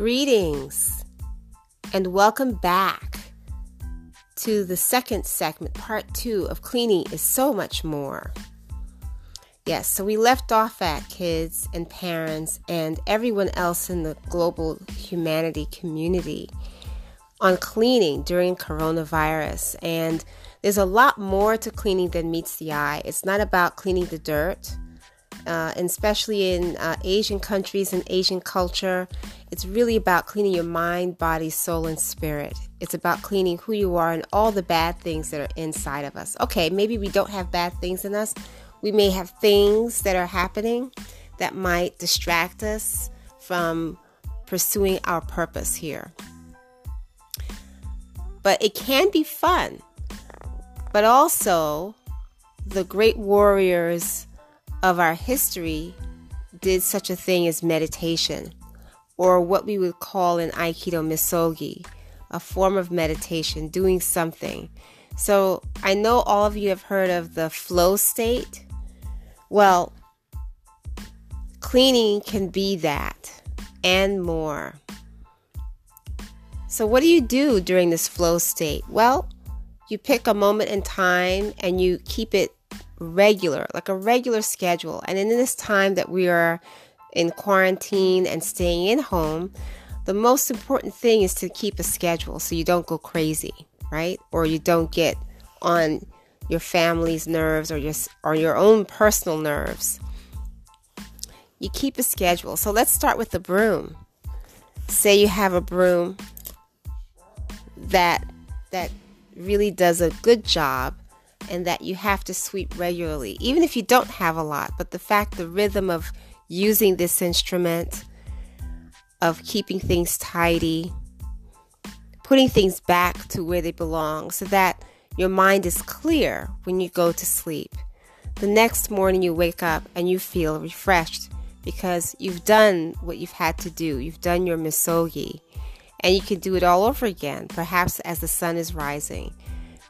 Greetings and welcome back to the second segment, part two of Cleaning is So Much More. Yes, so we left off at kids and parents and everyone else in the global humanity community on cleaning during coronavirus. And there's a lot more to cleaning than meets the eye. It's not about cleaning the dirt uh, and especially in uh, Asian countries and Asian culture, it's really about cleaning your mind, body, soul, and spirit. It's about cleaning who you are and all the bad things that are inside of us. Okay, maybe we don't have bad things in us. We may have things that are happening that might distract us from pursuing our purpose here. But it can be fun. But also, the great warriors of our history did such a thing as meditation, or what we would call in Aikido misogi, a form of meditation, doing something. So I know all of you have heard of the flow state. Well, cleaning can be that and more. So, what do you do during this flow state? Well, you pick a moment in time and you keep it regular, like a regular schedule. And in this time that we are in quarantine and staying in home, the most important thing is to keep a schedule so you don't go crazy, right? Or you don't get on your family's nerves or your or your own personal nerves. You keep a schedule. So let's start with the broom. Say you have a broom that that really does a good job and that you have to sweep regularly, even if you don't have a lot. But the fact, the rhythm of using this instrument, of keeping things tidy, putting things back to where they belong so that your mind is clear when you go to sleep. The next morning you wake up and you feel refreshed because you've done what you've had to do. You've done your misogi and you can do it all over again, perhaps as the sun is rising.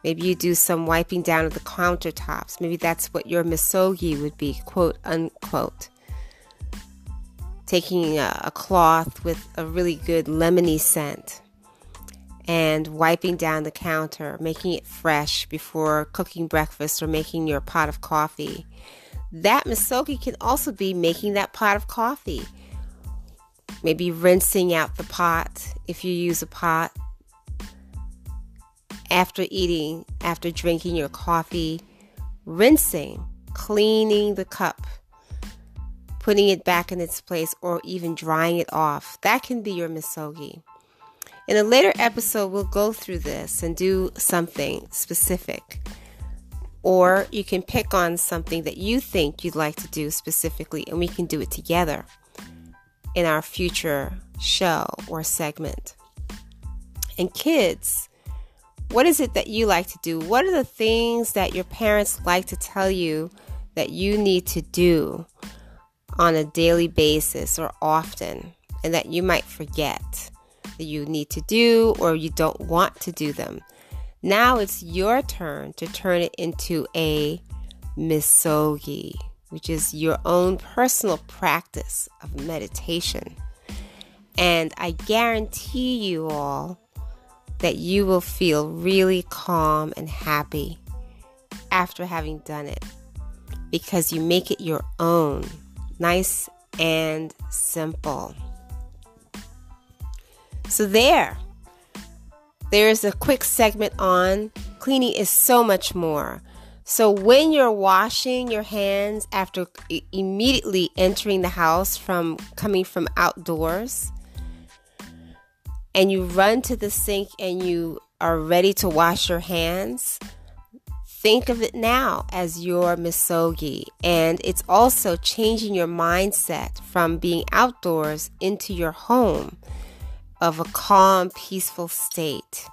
Maybe you do some wiping down of the countertops. Maybe that's what your misogi would be, quote unquote. Taking a, a cloth with a really good lemony scent and wiping down the counter, making it fresh before cooking breakfast or making your pot of coffee. That misogi can also be making that pot of coffee. Maybe rinsing out the pot if you use a pot after eating, after drinking your coffee, rinsing, cleaning the cup, putting it back in its place, or even drying it off. That can be your misogi. In a later episode, we'll go through this and do something specific. Or you can pick on something that you think you'd like to do specifically, and we can do it together in our future show or segment. And kids, what is it that you like to do? What are the things that your parents like to tell you that you need to do on a daily basis or often and that you might forget that you need to do or you don't want to do them? Now it's your turn to turn it into a misogi, which is your own personal practice of meditation. And I guarantee you all that you will feel really calm and happy after having done it because you make it your own, nice and simple. So, there, there's a quick segment on cleaning is so much more. So, when you're washing your hands after immediately entering the house from coming from outdoors, and you run to the sink and you are ready to wash your hands, think of it now as your misogi. And it's also changing your mindset from being outdoors into your home of a calm, peaceful state,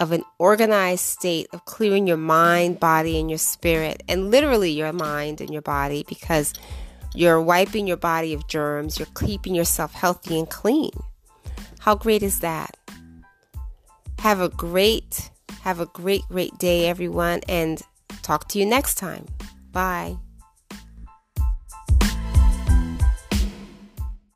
of an organized state of clearing your mind, body, and your spirit, and literally your mind and your body because you're wiping your body of germs, you're keeping yourself healthy and clean. How great is that? Have a great, have a great, great day, everyone, and talk to you next time. Bye.